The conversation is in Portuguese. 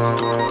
Música